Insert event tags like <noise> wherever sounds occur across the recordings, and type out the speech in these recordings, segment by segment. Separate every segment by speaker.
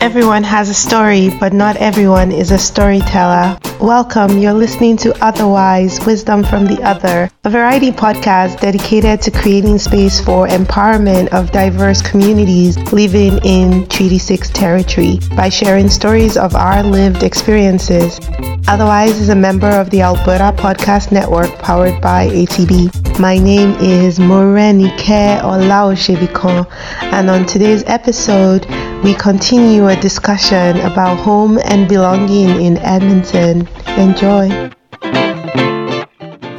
Speaker 1: Everyone has a story, but not everyone is a storyteller. Welcome, you're listening to Otherwise Wisdom from the Other, a variety podcast dedicated to creating space for empowerment of diverse communities living in Treaty 6 territory by sharing stories of our lived experiences. Otherwise is a member of the Alberta Podcast Network powered by ATB. My name is Morenike Olaosebikan, and on today's episode, we continue a discussion about home and belonging in Edmonton. Enjoy.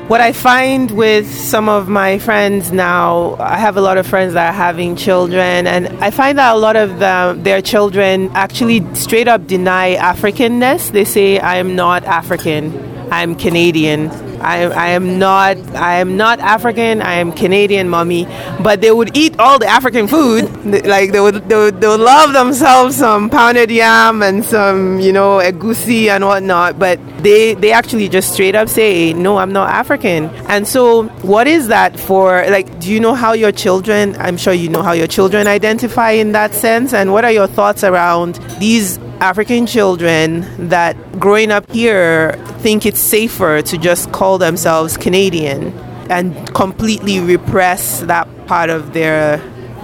Speaker 1: What I find with some of my friends now, I have a lot of friends that are having children, and I find that a lot of them, their children actually straight up deny Africanness. They say, I am not African, I'm Canadian. I, I am not I am not African. I am Canadian, mommy. But they would eat all the African food. Like they would they would, they would love themselves some pounded yam and some you know egusi and whatnot. But they they actually just straight up say no, I'm not African. And so what is that for? Like, do you know how your children? I'm sure you know how your children identify in that sense. And what are your thoughts around these African children that growing up here think it's safer to just call themselves Canadian and completely repress that part of their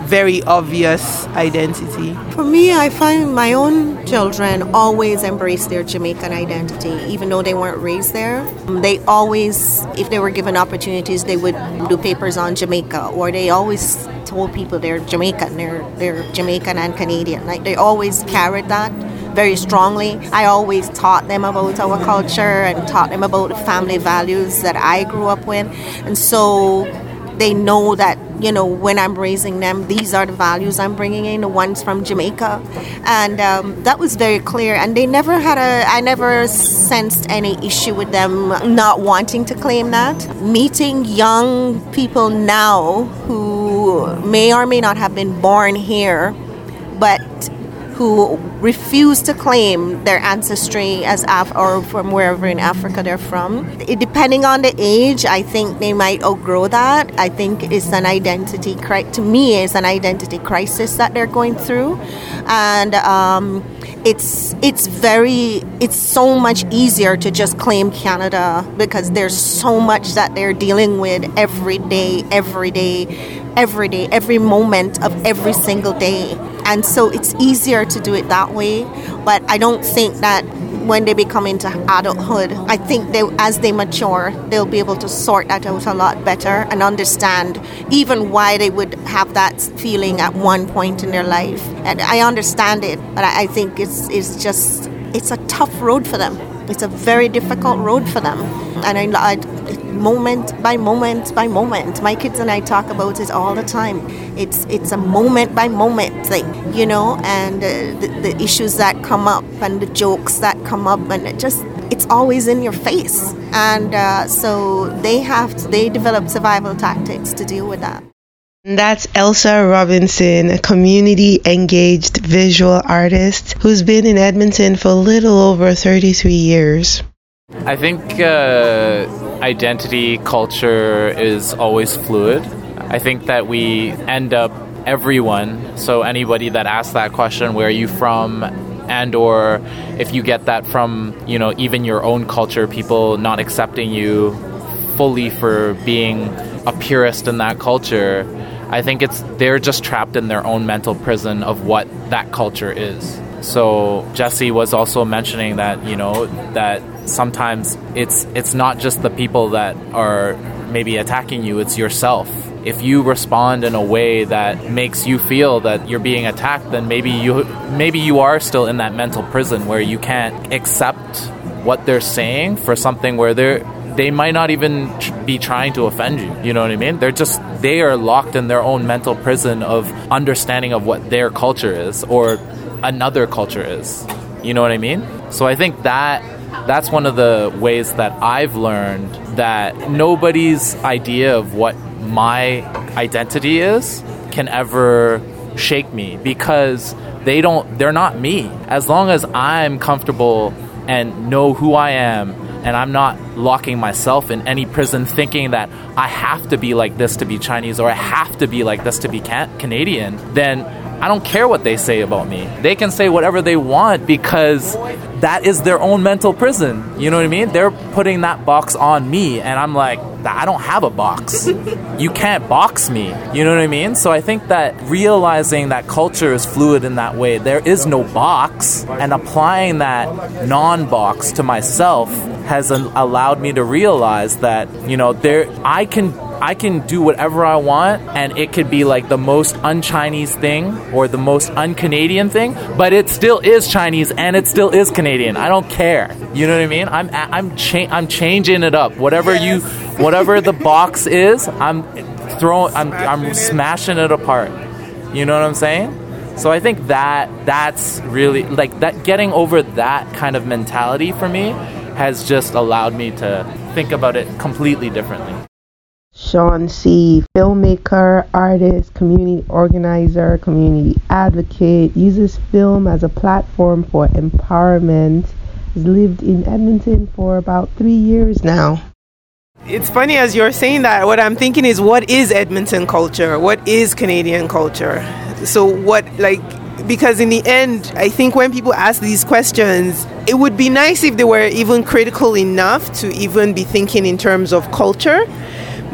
Speaker 1: very obvious identity.
Speaker 2: For me, I find my own children always embrace their Jamaican identity, even though they weren't raised there. They always, if they were given opportunities, they would do papers on Jamaica, or they always told people they're Jamaican, they're, they're Jamaican and Canadian. Like they always carried that very strongly. I always taught them about our culture and taught them about the family values that I grew up with. And so they know that you know when i'm raising them these are the values i'm bringing in the ones from jamaica. And um, that was very clear. And they never had a i never sensed any issue with them not wanting to claim that. Meeting young people now who may or may not have been born here but who refuse to claim their ancestry as Af- or from wherever in Africa they're from. It, depending on the age, I think they might outgrow that. I think it's an identity cri- to me it's an identity crisis that they're going through, and um, it's it's very it's so much easier to just claim Canada because there's so much that they're dealing with every day, every day, every day, every moment of every single day and so it's easier to do it that way. But I don't think that when they become into adulthood, I think they, as they mature, they'll be able to sort that out a lot better and understand even why they would have that feeling at one point in their life. And I understand it, but I think it's, it's just it's a tough road for them. It's a very difficult road for them, and I, I moment by moment by moment. My kids and I talk about it all the time. It's it's a moment by moment thing, you know, and uh, the, the issues that come up and the jokes that come up, and it just it's always in your face. And uh, so they have to, they develop survival tactics to deal with that.
Speaker 1: That's Elsa Robinson, a community engaged visual artist who's been in Edmonton for a little over 33 years.
Speaker 3: I think uh, identity culture is always fluid. I think that we end up everyone, so anybody that asks that question, where are you from? And or if you get that from, you know, even your own culture, people not accepting you fully for being a purist in that culture, I think it's they're just trapped in their own mental prison of what that culture is. So Jesse was also mentioning that, you know, that sometimes it's it's not just the people that are maybe attacking you, it's yourself. If you respond in a way that makes you feel that you're being attacked, then maybe you maybe you are still in that mental prison where you can't accept what they're saying for something where they're they might not even be trying to offend you. You know what I mean? They're just they are locked in their own mental prison of understanding of what their culture is or another culture is. You know what I mean? So I think that that's one of the ways that I've learned that nobody's idea of what my identity is can ever shake me because they don't they're not me as long as i'm comfortable and know who i am and I'm not locking myself in any prison thinking that I have to be like this to be Chinese or I have to be like this to be can- Canadian, then I don't care what they say about me. They can say whatever they want because that is their own mental prison. You know what I mean? They're putting that box on me, and I'm like, I don't have a box. <laughs> you can't box me. You know what I mean? So I think that realizing that culture is fluid in that way, there is no box, and applying that non box to myself has allowed me to realize that, you know, there I can I can do whatever I want, and it could be like the most un-Chinese thing or the most un-Canadian thing, but it still is Chinese and it still is Canadian. I don't care. You know what I mean? I'm I'm cha- I'm changing it up. Whatever you, <laughs> whatever the box is, I'm throwing. I'm I'm smashing it apart. You know what I'm saying? So I think that that's really like that. Getting over that kind of mentality for me has just allowed me to think about it completely differently.
Speaker 1: Sean C., filmmaker, artist, community organizer, community advocate, uses film as a platform for empowerment, has lived in Edmonton for about three years now. It's funny as you're saying that, what I'm thinking is what is Edmonton culture? What is Canadian culture? So, what, like, because in the end, I think when people ask these questions, it would be nice if they were even critical enough to even be thinking in terms of culture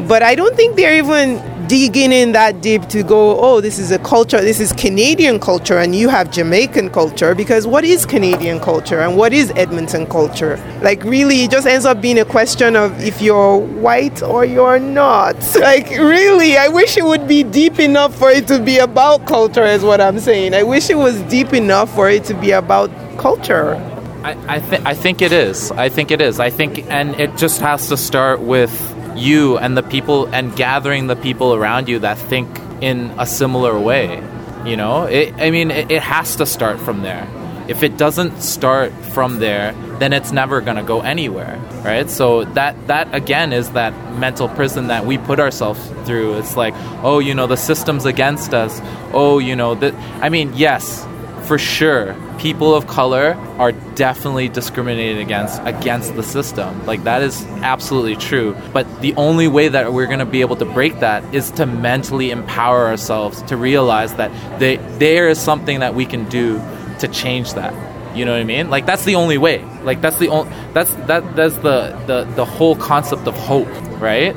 Speaker 1: but I don't think they're even digging in that deep to go, oh, this is a culture, this is Canadian culture, and you have Jamaican culture. Because what is Canadian culture and what is Edmonton culture? Like, really, it just ends up being a question of if you're white or you're not. <laughs> Like, really, I wish it would be deep enough for it to be about culture, is what I'm saying. I wish it was deep enough for it to be about culture.
Speaker 3: I, I, th- I think it is. I think it is. I think, and it just has to start with you and the people and gathering the people around you that think in a similar way. You know, it, I mean, it, it has to start from there. If it doesn't start from there, then it's never going to go anywhere, right? So that that again is that mental prison that we put ourselves through. It's like, oh, you know, the system's against us. Oh, you know, that. I mean, yes, for sure, people of color are definitely discriminated against against the system. Like that is absolutely true. But the only way that we're going to be able to break that is to mentally empower ourselves to realize that they, there is something that we can do to change that. You know what I mean? Like that's the only way. Like that's the only that's that that's the the the whole concept of hope, right?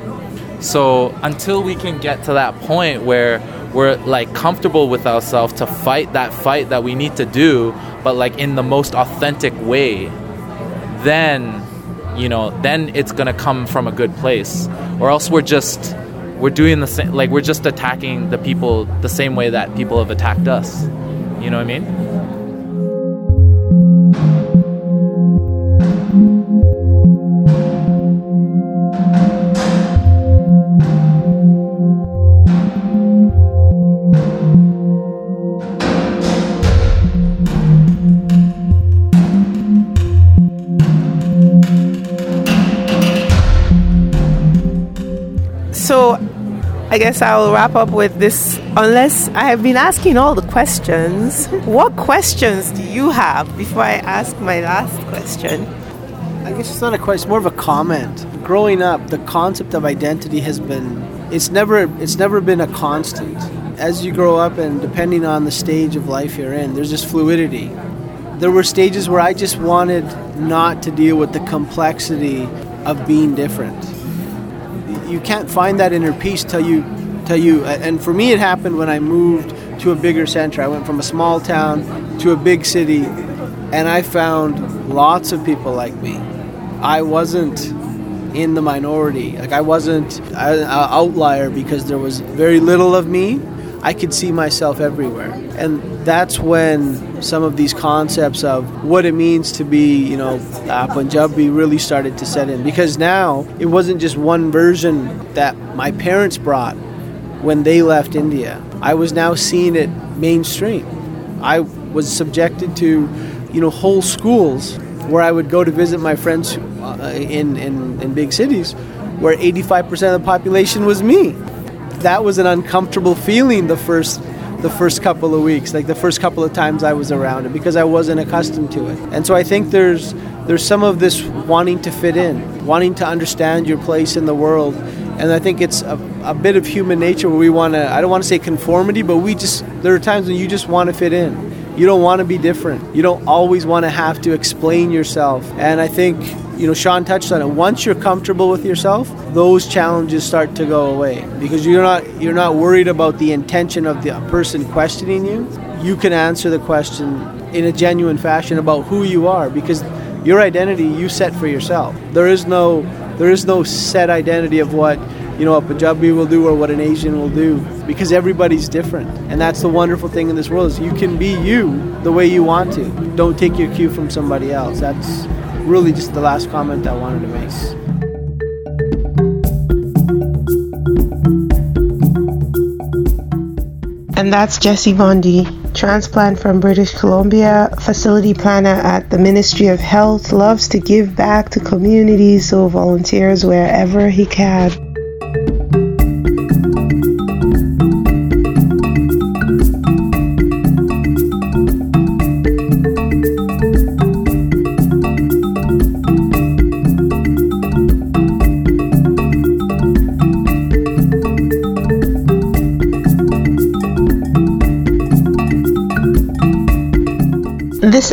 Speaker 3: So until we can get to that point where we're like comfortable with ourselves to fight that fight that we need to do, but like in the most authentic way, then you know, then it's gonna come from a good place. Or else we're just we're doing the same like we're just attacking the people the same way that people have attacked us. You know what I mean?
Speaker 1: I guess I'll wrap up with this. Unless I have been asking all the questions, what questions do you have before I ask my last question?
Speaker 4: I guess it's not a question, it's more of a comment. Growing up, the concept of identity has been it's never it's never been a constant. As you grow up and depending on the stage of life you're in, there's just fluidity. There were stages where I just wanted not to deal with the complexity of being different you can't find that inner peace till you till you and for me it happened when I moved to a bigger center. I went from a small town to a big city and I found lots of people like me. I wasn't in the minority. Like I wasn't an outlier because there was very little of me. I could see myself everywhere. And that's when some of these concepts of what it means to be, you know, Punjabi really started to set in. Because now it wasn't just one version that my parents brought when they left India. I was now seeing it mainstream. I was subjected to, you know, whole schools where I would go to visit my friends uh, in, in, in big cities where 85% of the population was me that was an uncomfortable feeling the first the first couple of weeks, like the first couple of times I was around it, because I wasn't accustomed to it. And so I think there's there's some of this wanting to fit in, wanting to understand your place in the world. And I think it's a, a bit of human nature where we want to, I don't want to say conformity, but we just, there are times when you just want to fit in. You don't want to be different. You don't always want to have to explain yourself. And I think, you know, Sean touched on it. Once you're comfortable with yourself, those challenges start to go away because you're not you're not worried about the intention of the person questioning you. You can answer the question in a genuine fashion about who you are because your identity you set for yourself. There is no there is no set identity of what you know a Punjabi will do or what an Asian will do because everybody's different. And that's the wonderful thing in this world is you can be you the way you want to. Don't take your cue from somebody else. That's really just the last comment I wanted to make.
Speaker 5: And that's Jesse Bondi, transplant from British Columbia, facility planner at the Ministry of Health, loves to give back to communities, so volunteers wherever he can.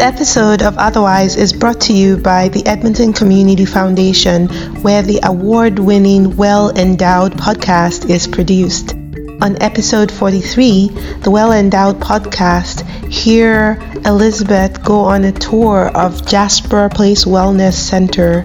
Speaker 5: Episode of Otherwise is brought to you by the Edmonton Community Foundation, where the award winning Well Endowed podcast is produced. On episode 43, the Well Endowed podcast, hear Elizabeth go on a tour of Jasper Place Wellness Center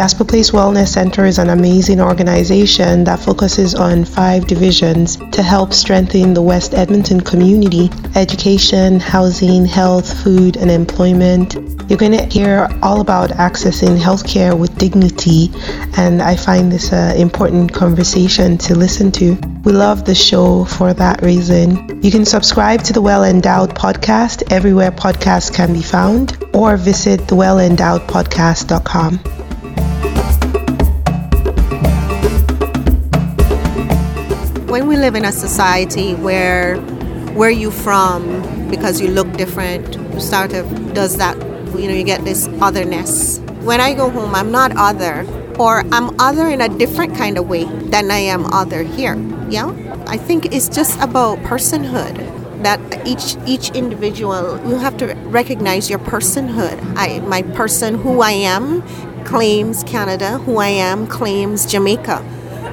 Speaker 5: Jasper Place Wellness Center is an amazing organization that focuses on five divisions to help strengthen the West Edmonton community education, housing, health, food, and employment. You're going to hear all about accessing healthcare with dignity, and I find this an important conversation to listen to. We love the show for that reason. You can subscribe to the Well Endowed podcast everywhere podcasts can be found, or visit thewellendowedpodcast.com.
Speaker 2: when we live in a society where where you from because you look different of does that you know you get this otherness. When i go home i'm not other or i'm other in a different kind of way than i am other here yeah? I think it's just about personhood that each each individual you have to recognize your personhood. I my person who i am claims canada who i am claims jamaica.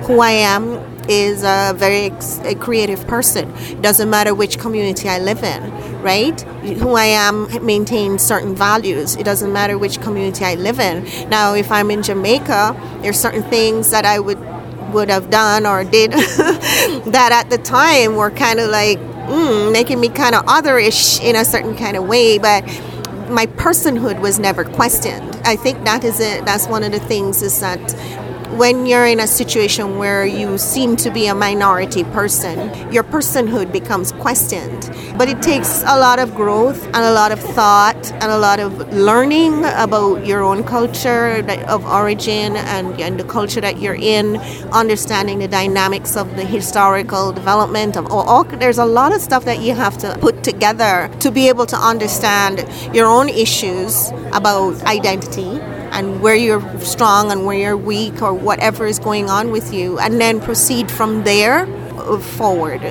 Speaker 2: Who i am is a very a creative person. It Doesn't matter which community I live in, right? Who I am maintains certain values. It doesn't matter which community I live in. Now, if I'm in Jamaica, there's certain things that I would would have done or did <laughs> that at the time were kind of like mm, making me kind of otherish in a certain kind of way, but my personhood was never questioned. I think that is it. That's one of the things is that when you're in a situation where you seem to be a minority person, your personhood becomes questioned. But it takes a lot of growth and a lot of thought and a lot of learning about your own culture of origin and, and the culture that you're in, understanding the dynamics of the historical development of all. There's a lot of stuff that you have to put together to be able to understand your own issues about identity and where you're strong and where you're weak or whatever is going on with you, and then proceed from there forward.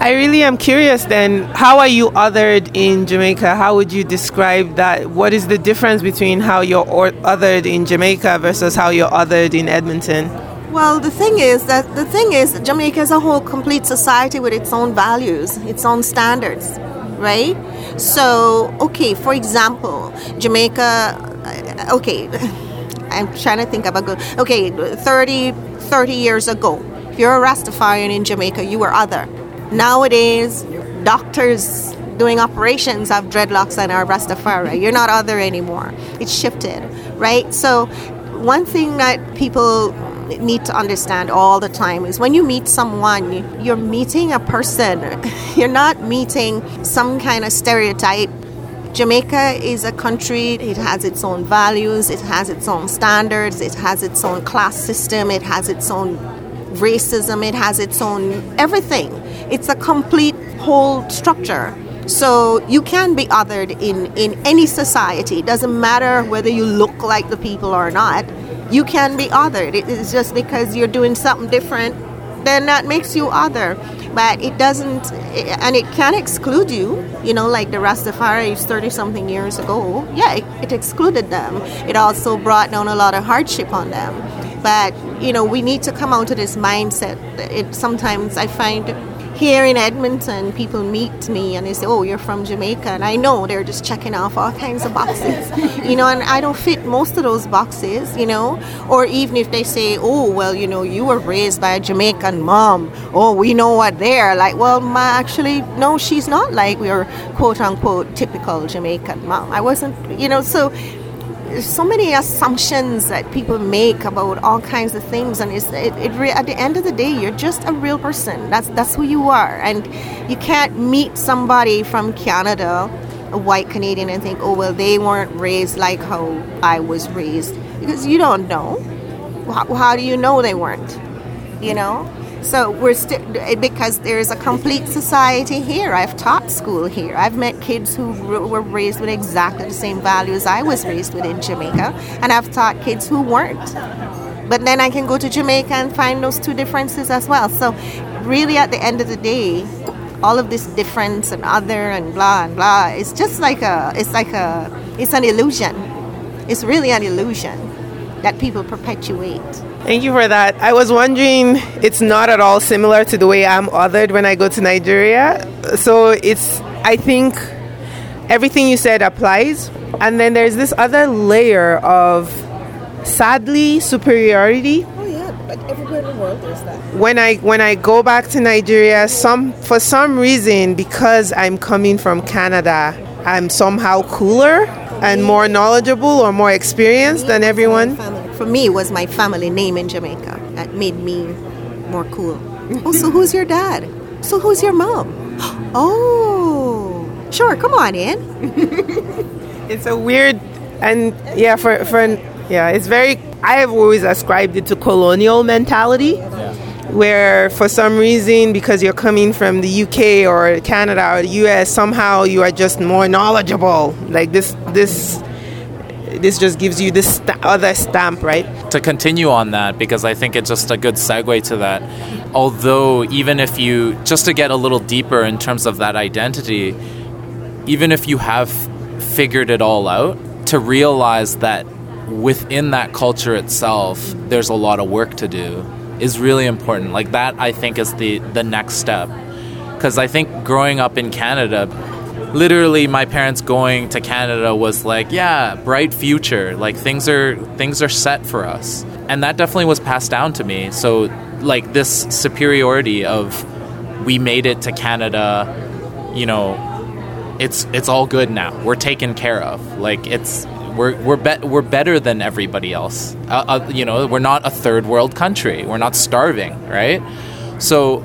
Speaker 5: I really am curious then, how are you othered in Jamaica? How would you describe that? What is the difference between how you're othered in Jamaica versus how you're othered in Edmonton?
Speaker 2: Well, the thing is that the thing is Jamaica is a whole complete society with its own values, its own standards, right? So, okay, for example, Jamaica uh, okay, <laughs> I'm trying to think of a good, okay, 30, 30 years ago, if you're a Rastafarian in Jamaica, you were other. Nowadays, doctors doing operations have dreadlocks and are Rastafari. You're not other anymore. It's shifted, right? So, one thing that people need to understand all the time is when you meet someone, you're meeting a person. <laughs> You're not meeting some kind of stereotype Jamaica is a country, it has its own values, it has its own standards, it has its own class system, it has its own racism, it has its own everything. It's a complete whole structure. So you can be othered in, in any society. It doesn't matter whether you look like the people or not. You can be othered. It is just because you're doing something different, then that makes you other. But it doesn't, eh, and it can exclude you. You know, like the Rastafaris 30 something years ago. Yeah, it, it excluded them. It also brought down a lot of hardship on them. But, you know, we need to come out of this mindset. It, sometimes I find here in Edmonton, people meet me and they say, "Oh, you're from Jamaica," and I know they're just checking off all kinds of boxes, you know, and I don't fit most of those boxes, you know. Or even if they say, "Oh, well, you know, you were raised by a Jamaican mom," oh, we know what they're like. Well, my, actually, no, she's not like your quote unquote typical Jamaican mom. I wasn't, you know, so so many assumptions that people make about all kinds of things and it's, it, it re- at the end of the day you're just a real person. That's that's who you are. And you can't meet somebody from canada a white canadian and think oh well they weren't raised like how i was raised. Because you don't know. How, how do you know they weren't? You know so we're still because there is a complete society here. I've taught school here. I've met kids who were raised with exactly the same values I was raised with in Jamaica, and I've taught kids who weren't. But then I can go to Jamaica and find those two differences as well. So really, at the end of the day, all of this difference and other and blah and blah, it's just like a, it's like a, it's an illusion. It's really an illusion that people perpetuate.
Speaker 1: Thank you for that. I was wondering, it's not at all similar to the way I'm othered when I go to Nigeria. So it's, I think everything you said applies. And then there's this other layer of sadly superiority.
Speaker 2: Oh yeah, but everywhere in the world there's that.
Speaker 1: When I when I go back to Nigeria, some for some reason because I'm coming from Canada, I'm somehow cooler and more knowledgeable or more experienced than everyone?
Speaker 2: For me, was my family name in Jamaica that made me more cool. oh, so who's your dad? So who's your mom? <gasps> Oh, sure, come on in. <laughs>
Speaker 1: it's a weird, and yeah, for, for, yeah, it's very, I have always ascribed it to colonial mentality. Yeah where for some reason because you're coming from the UK or Canada or the US somehow you are just more knowledgeable like this this this just gives you this st- other stamp right
Speaker 3: to continue on that because I think it's just a good segue to that although even if you just to get a little deeper in terms of that identity even if you have figured it all out to realize that within that culture itself there's a lot of work to do is really important. Like that, I think is the the next step. Because I think growing up in Canada, literally my parents going to Canada was like, yeah, bright future. Like things are things are set for us, and that definitely was passed down to me. So like this superiority of we made it to Canada, you know, it's it's all good now. We're taken care of. Like it's we're we're be- we're better than everybody else. Uh, uh, you know, we're not a third world country. We're not starving, right? So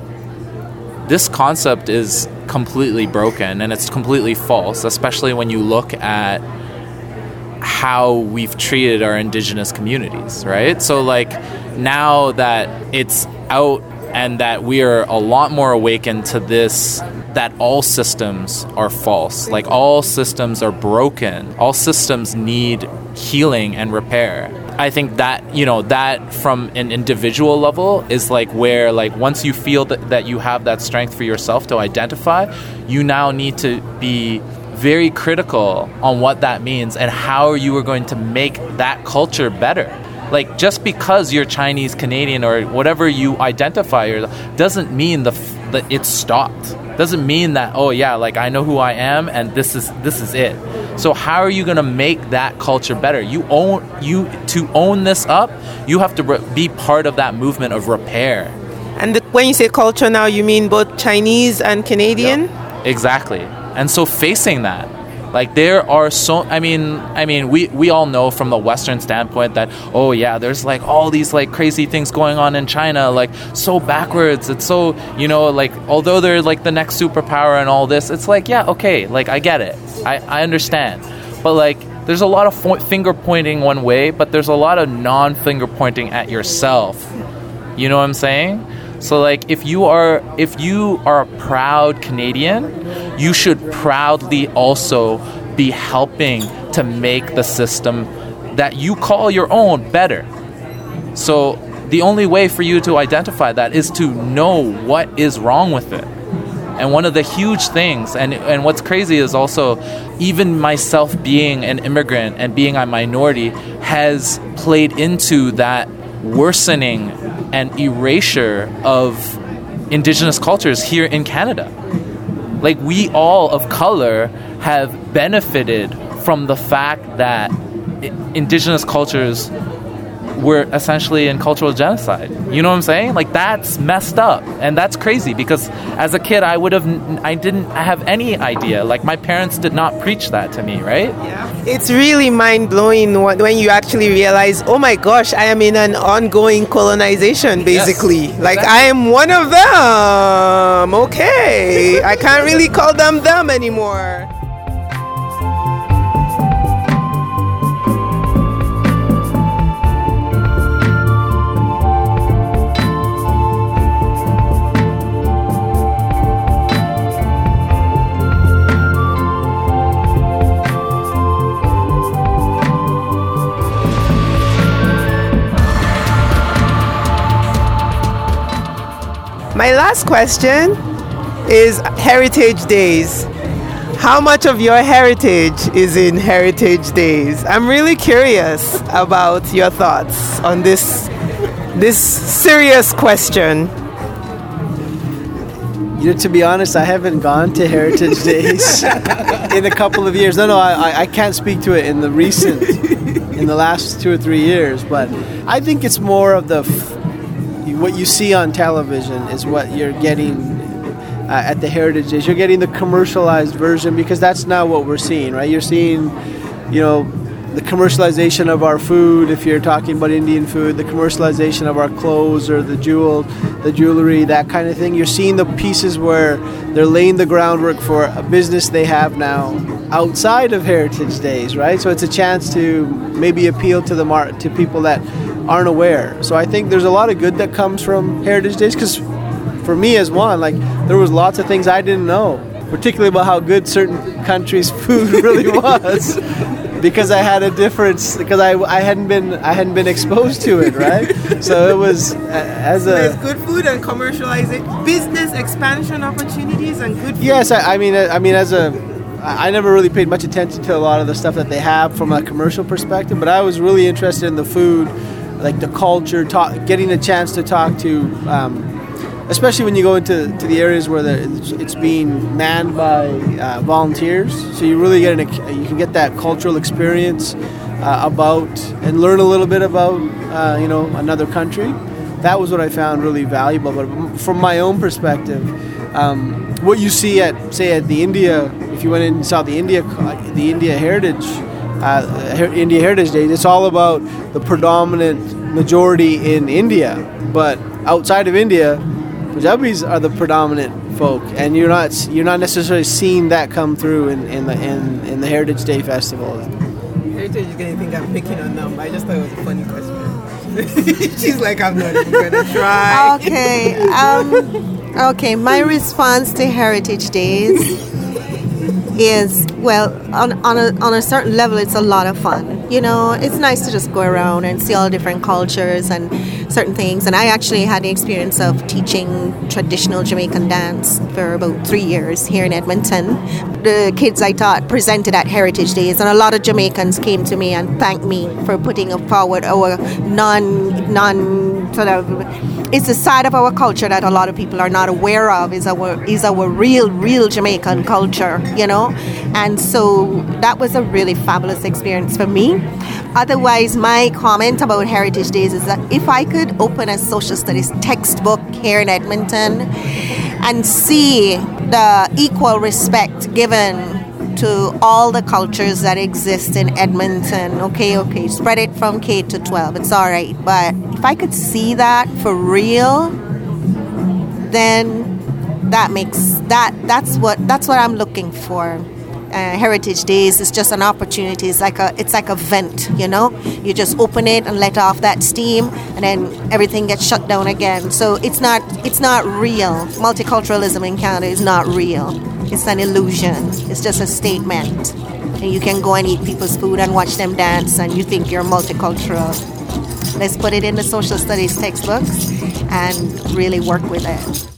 Speaker 3: this concept is completely broken and it's completely false, especially when you look at how we've treated our indigenous communities, right? So like now that it's out and that we are a lot more awakened to this that all systems are false. Like all systems are broken. All systems need healing and repair. I think that, you know, that from an individual level is like where like once you feel that, that you have that strength for yourself to identify, you now need to be very critical on what that means and how you are going to make that culture better. Like just because you're Chinese, Canadian, or whatever you identify doesn't mean the that it's stopped. Doesn't mean that oh yeah like i know who i am and this is this is it. So how are you going to make that culture better? You own you to own this up you have to re- be part of that movement of repair.
Speaker 1: And the, when you say culture now you mean both chinese and canadian?
Speaker 3: Exactly. And so facing that like there are so I mean I mean we we all know from the western standpoint that oh yeah there's like all these like crazy things going on in China like so backwards. It's so you know like although they're like the next superpower and all this it's like yeah okay like I get it. I I understand. But like there's a lot of finger pointing one way but there's a lot of non finger pointing at yourself. You know what I'm saying? So like if you are if you are a proud Canadian, you should proudly also be helping to make the system that you call your own better. So the only way for you to identify that is to know what is wrong with it. And one of the huge things, and, and what's crazy is also, even myself being an immigrant and being a minority has played into that worsening and erasure of indigenous cultures here in Canada. Like, we all of color have benefited from the fact that indigenous cultures were essentially in cultural genocide. You know what I'm saying? Like that's messed up and that's crazy because as a kid I would have I didn't have any idea. Like my parents did not preach that to me, right?
Speaker 1: Yeah. It's really mind-blowing when you actually realize, "Oh my gosh, I am in an ongoing colonization basically." Yes, like I am one of them. Okay. I can't really call them them anymore. My last question is Heritage Days. How much of your heritage is in Heritage Days? I'm really curious about your thoughts on this this serious question.
Speaker 4: You know, to be honest, I haven't gone to Heritage <laughs> Days in a couple of years. No, no, I, I can't speak to it in the recent, in the last two or three years. But I think it's more of the what you see on television is what you're getting uh, at the Heritage Days. You're getting the commercialized version because that's not what we're seeing, right? You're seeing, you know, the commercialization of our food. If you're talking about Indian food, the commercialization of our clothes or the jewel, the jewelry, that kind of thing. You're seeing the pieces where they're laying the groundwork for a business they have now outside of Heritage Days, right? So it's a chance to maybe appeal to the mar- to people that aren't aware. So I think there's a lot of good that comes from Heritage Days because for me as one, like there was lots of things I didn't know, particularly about how good certain countries' <laughs> food really was. because I had a difference because I, I hadn't been I hadn't been exposed to it right <laughs> so it was as a
Speaker 1: there's good food and commercializing business expansion opportunities and good food.
Speaker 4: yes I, I mean I mean as a I never really paid much attention to a lot of the stuff that they have from a commercial perspective but I was really interested in the food like the culture, talk, getting a chance to talk to, um, especially when you go into to the areas where the, it's, it's, being manned by uh, volunteers. So you really get an, you can get that cultural experience uh, about and learn a little bit about uh, you know another country. That was what I found really valuable. But from my own perspective, um, what you see at say at the India, if you went in and saw the India the India Heritage uh, India Heritage Days, it's all about the predominant majority in India, but outside of India, Punjabis are the predominant folk, and you're not you're not necessarily seeing that come through in, in the in, in the Heritage Day festival.
Speaker 1: Heritage is gonna think I'm picking on them. I just thought it was a funny question. <laughs> She's like, I'm not even gonna try.
Speaker 2: Okay. Um, okay. My response to Heritage Days is well on, on, a, on a certain level it's a lot of fun. You know it's nice to just go around and see all different cultures and certain things. And i actually had the experience of teaching traditional jamaican dance for about three years here in edmonton. The kids i taught presented at heritage days and a lot of jamaicans came to me and thanked me for putting forward our non non sort of it's a side of our culture that a lot of people are not aware of is our is our real real Jamaican culture you know? And so that was a really fabulous experience for me otherwise my comment about heritage days is that if I could open a social studies textbook here in Edmonton and see the equal respect given to all the cultures that exist in Edmonton. Okay, okay, spread it from K to 12. It's all right. But if I could see that for real, then that makes that that's what that's what I'm looking for. Uh, Heritage Days is just an opportunity. It's like a it's like a vent, you know. You just open it and let off that steam, and then everything gets shut down again. So it's not it's not real. Multiculturalism in Canada is not real. It's an illusion. It's just a statement. And you can go and eat people's food and watch them dance, and you think you're multicultural. Let's put it in the social studies textbooks and really work with it.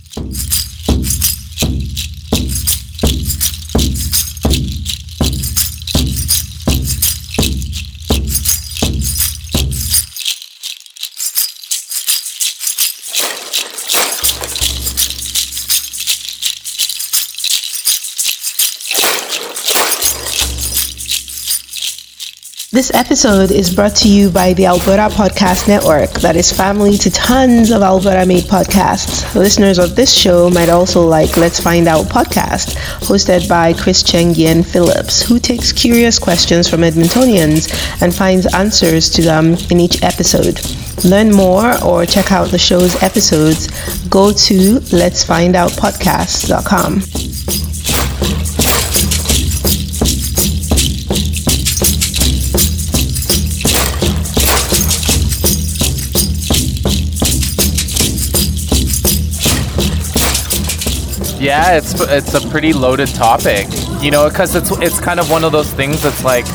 Speaker 1: This episode is brought to you by the Alberta Podcast Network, that is family to tons of Alberta made podcasts. Listeners of this show might also like Let's Find Out podcast, hosted by Chris Chang-Yen Phillips, who takes curious questions from Edmontonians and finds answers to them in each episode. Learn more or check out the show's episodes, go to letsfindoutpodcast.com.
Speaker 3: Yeah, it's it's a pretty loaded topic, you know, because it's it's kind of one of those things that's like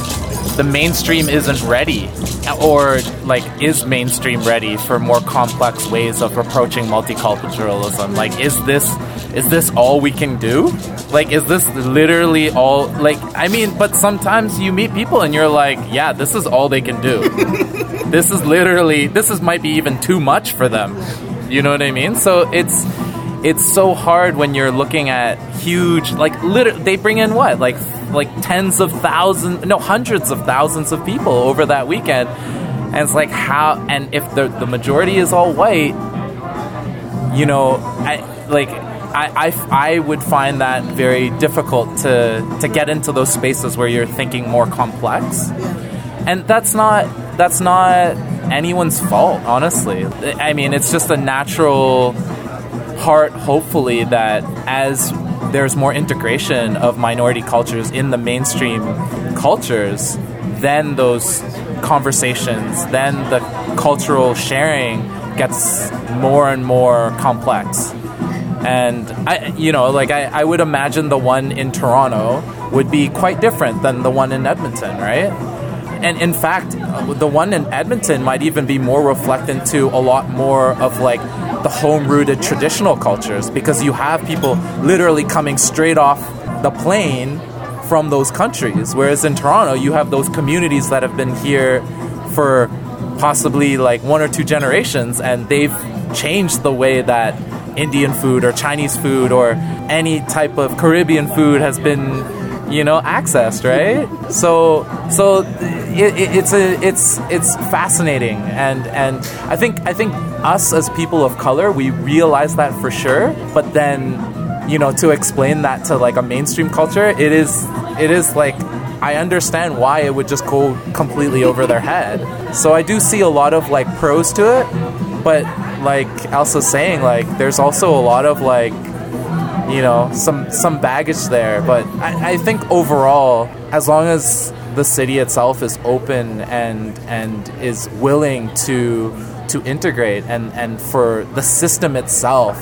Speaker 3: the mainstream isn't ready, or like is mainstream ready for more complex ways of approaching multiculturalism? Like, is this is this all we can do? Like, is this literally all? Like, I mean, but sometimes you meet people and you're like, yeah, this is all they can do. <laughs> this is literally this is might be even too much for them. You know what I mean? So it's it's so hard when you're looking at huge like literally they bring in what? Like like tens of thousands no hundreds of thousands of people over that weekend. And it's like how and if the the majority is all white you know I like I, I, I would find that very difficult to to get into those spaces where you're thinking more complex. And that's not that's not anyone's fault honestly. I mean it's just a natural part, hopefully, that as there's more integration of minority cultures in the mainstream cultures, then those conversations, then the cultural sharing gets more and more complex. And I, you know, like I, I would imagine the one in Toronto would be quite different than the one in Edmonton, right? And in fact, the one in Edmonton might even be more reflectant to a lot more of like the home rooted traditional cultures because you have people literally coming straight off the plane from those countries. Whereas in Toronto, you have those communities that have been here for possibly like one or two generations and they've changed the way that Indian food or Chinese food or any type of Caribbean food has been you know accessed right? So so it, it, it's a it's it's fascinating. And and I think I think us as people of color we realize that for sure. But then you know to explain that to like a mainstream culture it is it is like I understand why it would just go completely over their head. So I do see a lot of like pros to it. But like Elsa's saying like there's also a lot of like you know some some baggage there but I, I think overall as long as the city itself is open and and is willing to to integrate and and for the system itself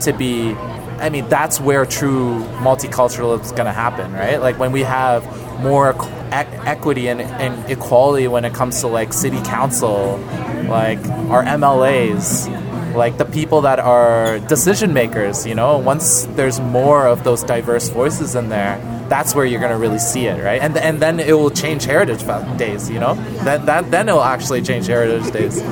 Speaker 3: to be I mean that's where true multiculturalism is going to happen right? Like when we have more e- equity and, and equality when it comes to like city council like our MLAs like the people that are decision makers, you know, once there's more of those diverse voices in there, that's where you're going to really see it, right? And and then it will change Heritage Days, you know? That that then it will actually change Heritage Days.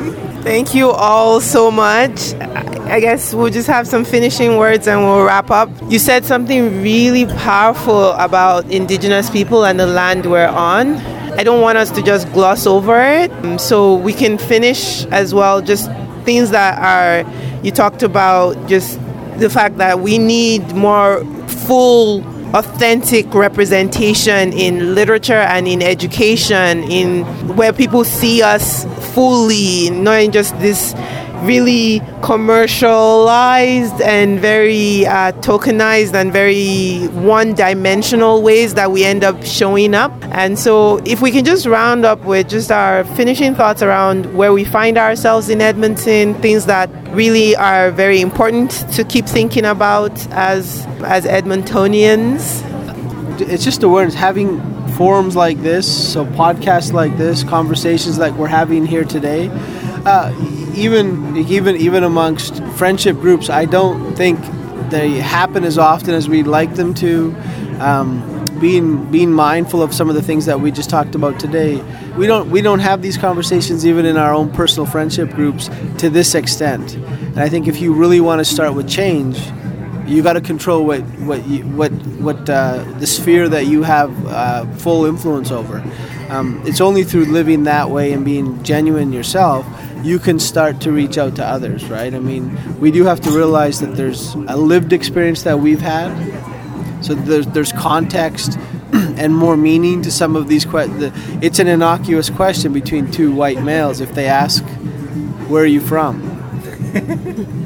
Speaker 1: Thank you all so much. I guess we'll just have some finishing words and we'll wrap up. You said something really powerful about indigenous people and the land we're on. I don't want us to just gloss over it. So we can finish as well just things that are, you talked about just the fact that we need more full authentic representation in literature and in education in where people see us fully not just this really commercialized and very uh, tokenized and very one dimensional ways that we end up showing up. And so, if we can just round up with just our finishing thoughts around where we find ourselves in Edmonton, things that really are very important to keep thinking about as as Edmontonians.
Speaker 4: It's just awareness having forums like this, so podcasts like this, conversations like we're having here today. Uh, even even even amongst friendship groups, I don't think they happen as often as we'd like them to. Um, being being mindful of some of the things that we just talked about today. We don't we don't have these conversations even in our own personal friendship groups to this extent. And I think if you really want to start with change, you got to control what what you, what what uh, the sphere that you have uh, full influence over. Um, it's only through living that way and being genuine yourself you can start to reach out to others, right? I mean, we do have to realize that there's a lived experience that we've had, so there's there's context <clears throat> and more meaning to some of these questions. It's an innocuous question between two white males if they ask, "Where are you from?" <laughs>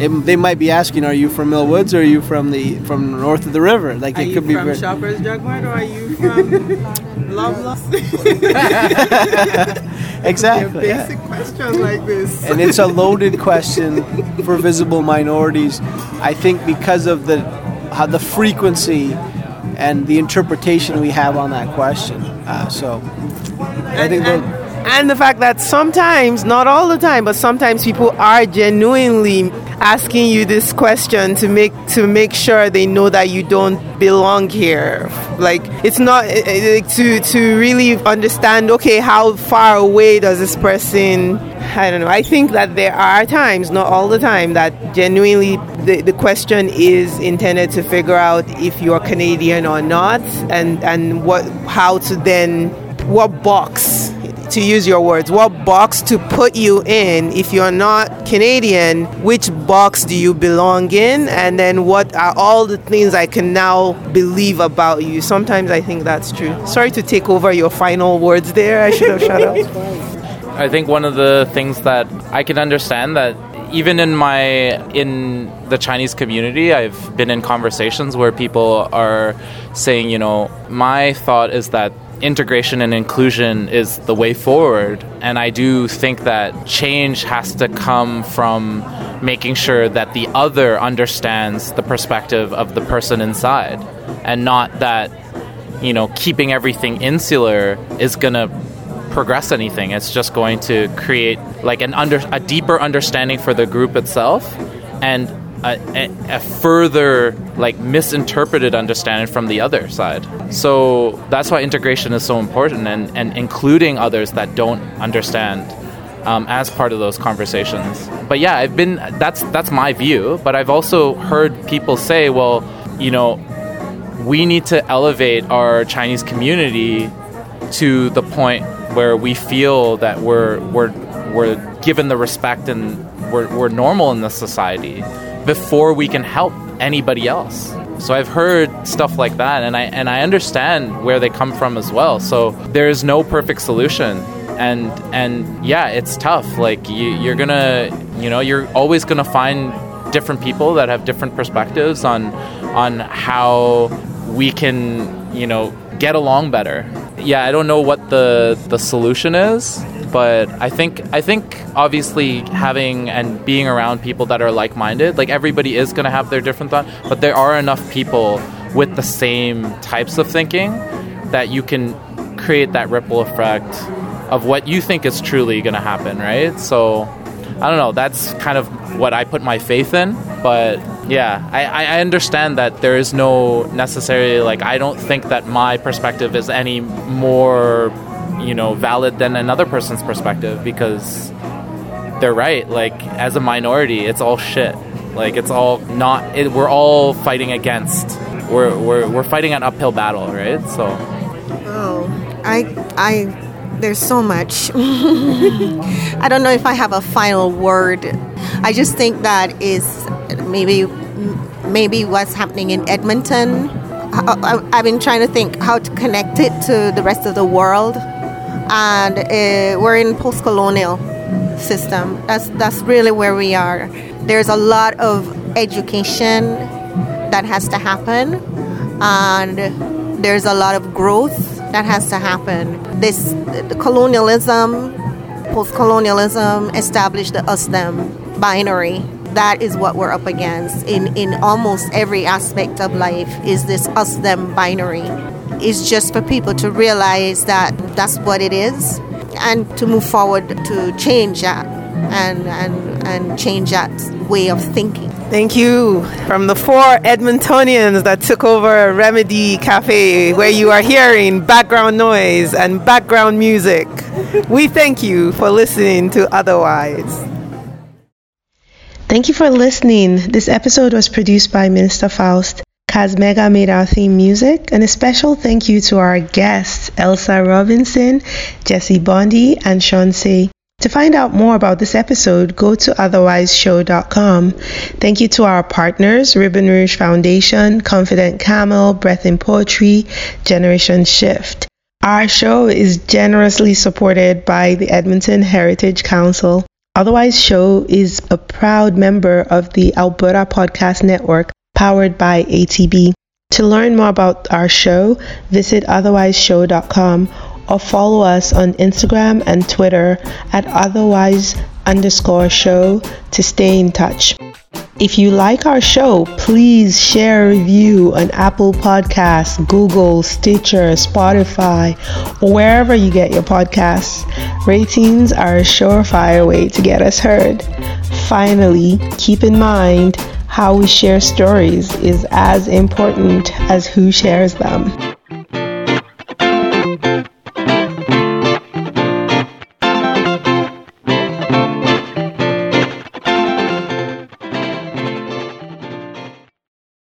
Speaker 4: it, they might be asking, "Are you from Mill Woods or are you from the from north of the river?"
Speaker 6: Like are it could be from Shoppers Drug Mart or are you from <laughs> Loblaws? <laughs> <laughs>
Speaker 4: exactly.
Speaker 6: basic yeah. questions like this. <laughs>
Speaker 4: And it's a loaded question for visible minorities. I think because of the how the frequency and the interpretation we have on that question. Uh, so I think
Speaker 1: and, and the fact that sometimes, not all the time, but sometimes people are genuinely asking you this question to make to make sure they know that you don't belong here. Like it's not eh, eh, to to really understand. Okay, how far away does this person? I don't know. I think that there are times, not all the time, that genuinely the, the question is intended to figure out if you're Canadian or not, and and what how to then what box to use your words, what box to put you in if you're not Canadian, which box do you belong in, and then what are all the things I can now believe about you. Sometimes I think that's true. Sorry to take over your final words there. I should have shut up. <laughs>
Speaker 3: I think one of the things that I can understand that even in my in the Chinese community, I've been in conversations where people are saying, you know, my thought is that integration and inclusion is the way forward. And I do think that change has to come from making sure that the other understands the perspective of the person inside and not that, you know, keeping everything insular is going to progress anything. It's just going to create like an under a deeper understanding for the group itself and a, a, further like misinterpreted understanding from the other side. So that's why integration is so important and, and including others that don't understand um, as part of those conversations. But yeah, I've been that's that's my view. But I've also heard people say, well, you know, we need to elevate our Chinese community to the point where we feel that we're we're we're given the respect and we're, we're normal in this society before we can help anybody else. So I've heard stuff like that and I and I understand where they come from as well. So there is no perfect solution. And and yeah, it's tough. Like you, you're gonna you know, you're always gonna find different people that have different perspectives on on how we can, you know, get along better. Yeah, I don't know what the the solution is, but I think I think obviously having and being around people that are like-minded, like everybody is going to have their different thought, but there are enough people with the same types of thinking that you can create that ripple effect of what you think is truly going to happen, right? So I don't know. That's kind of what I put my faith in. But yeah, I, I understand that there is no necessarily like I don't think that my perspective is any more you know valid than another person's perspective because they're right. Like as a minority it's all shit. Like it's all not it, we're all fighting against we're, we're we're fighting an uphill battle right? So.
Speaker 2: Oh i i there's so much. <laughs> I don't know if i have a final word. I just think that is maybe maybe what's happening in edmonton. I, have been trying to think how to connect it to the rest of the world and uh, we're in post-colonial system. That's that's really where we are. There's a lot of education that has to happen, and there's a lot of growth that has to happen. This colonialism, post-colonialism established the us-them binary. That is what we're up against in in almost every aspect of life. Is this us-them binary? It's just for people to realize that that's what it is and to move forward to change that and, and, and change that way of thinking.
Speaker 5: Thank you. From the four Edmontonians that took over Remedy Cafe, where you are hearing background noise and background music, we thank you for listening to Otherwise. Thank you for listening. This episode was produced by Minister Faust. Kazmega made our theme music, and a special thank you to our guests, Elsa Robinson, Jesse Bondi, and Sean C. To find out more about this episode, go to otherwiseshow.com. Thank you to our partners, Ribbon Rouge Foundation, Confident Camel, Breath in Poetry, Generation Shift. Our show is generously supported by the Edmonton Heritage Council. Otherwise Show is a proud member of the Alberta Podcast Network powered by ATB. To learn more about our show, visit otherwiseshow.com or follow us on Instagram and Twitter at otherwise underscore show to stay in touch. If you like our show, please share a review on Apple Podcasts, Google, Stitcher, Spotify, or wherever you get your podcasts. Ratings are a surefire way to get us heard. Finally, keep in mind how we share stories is as important as who shares them.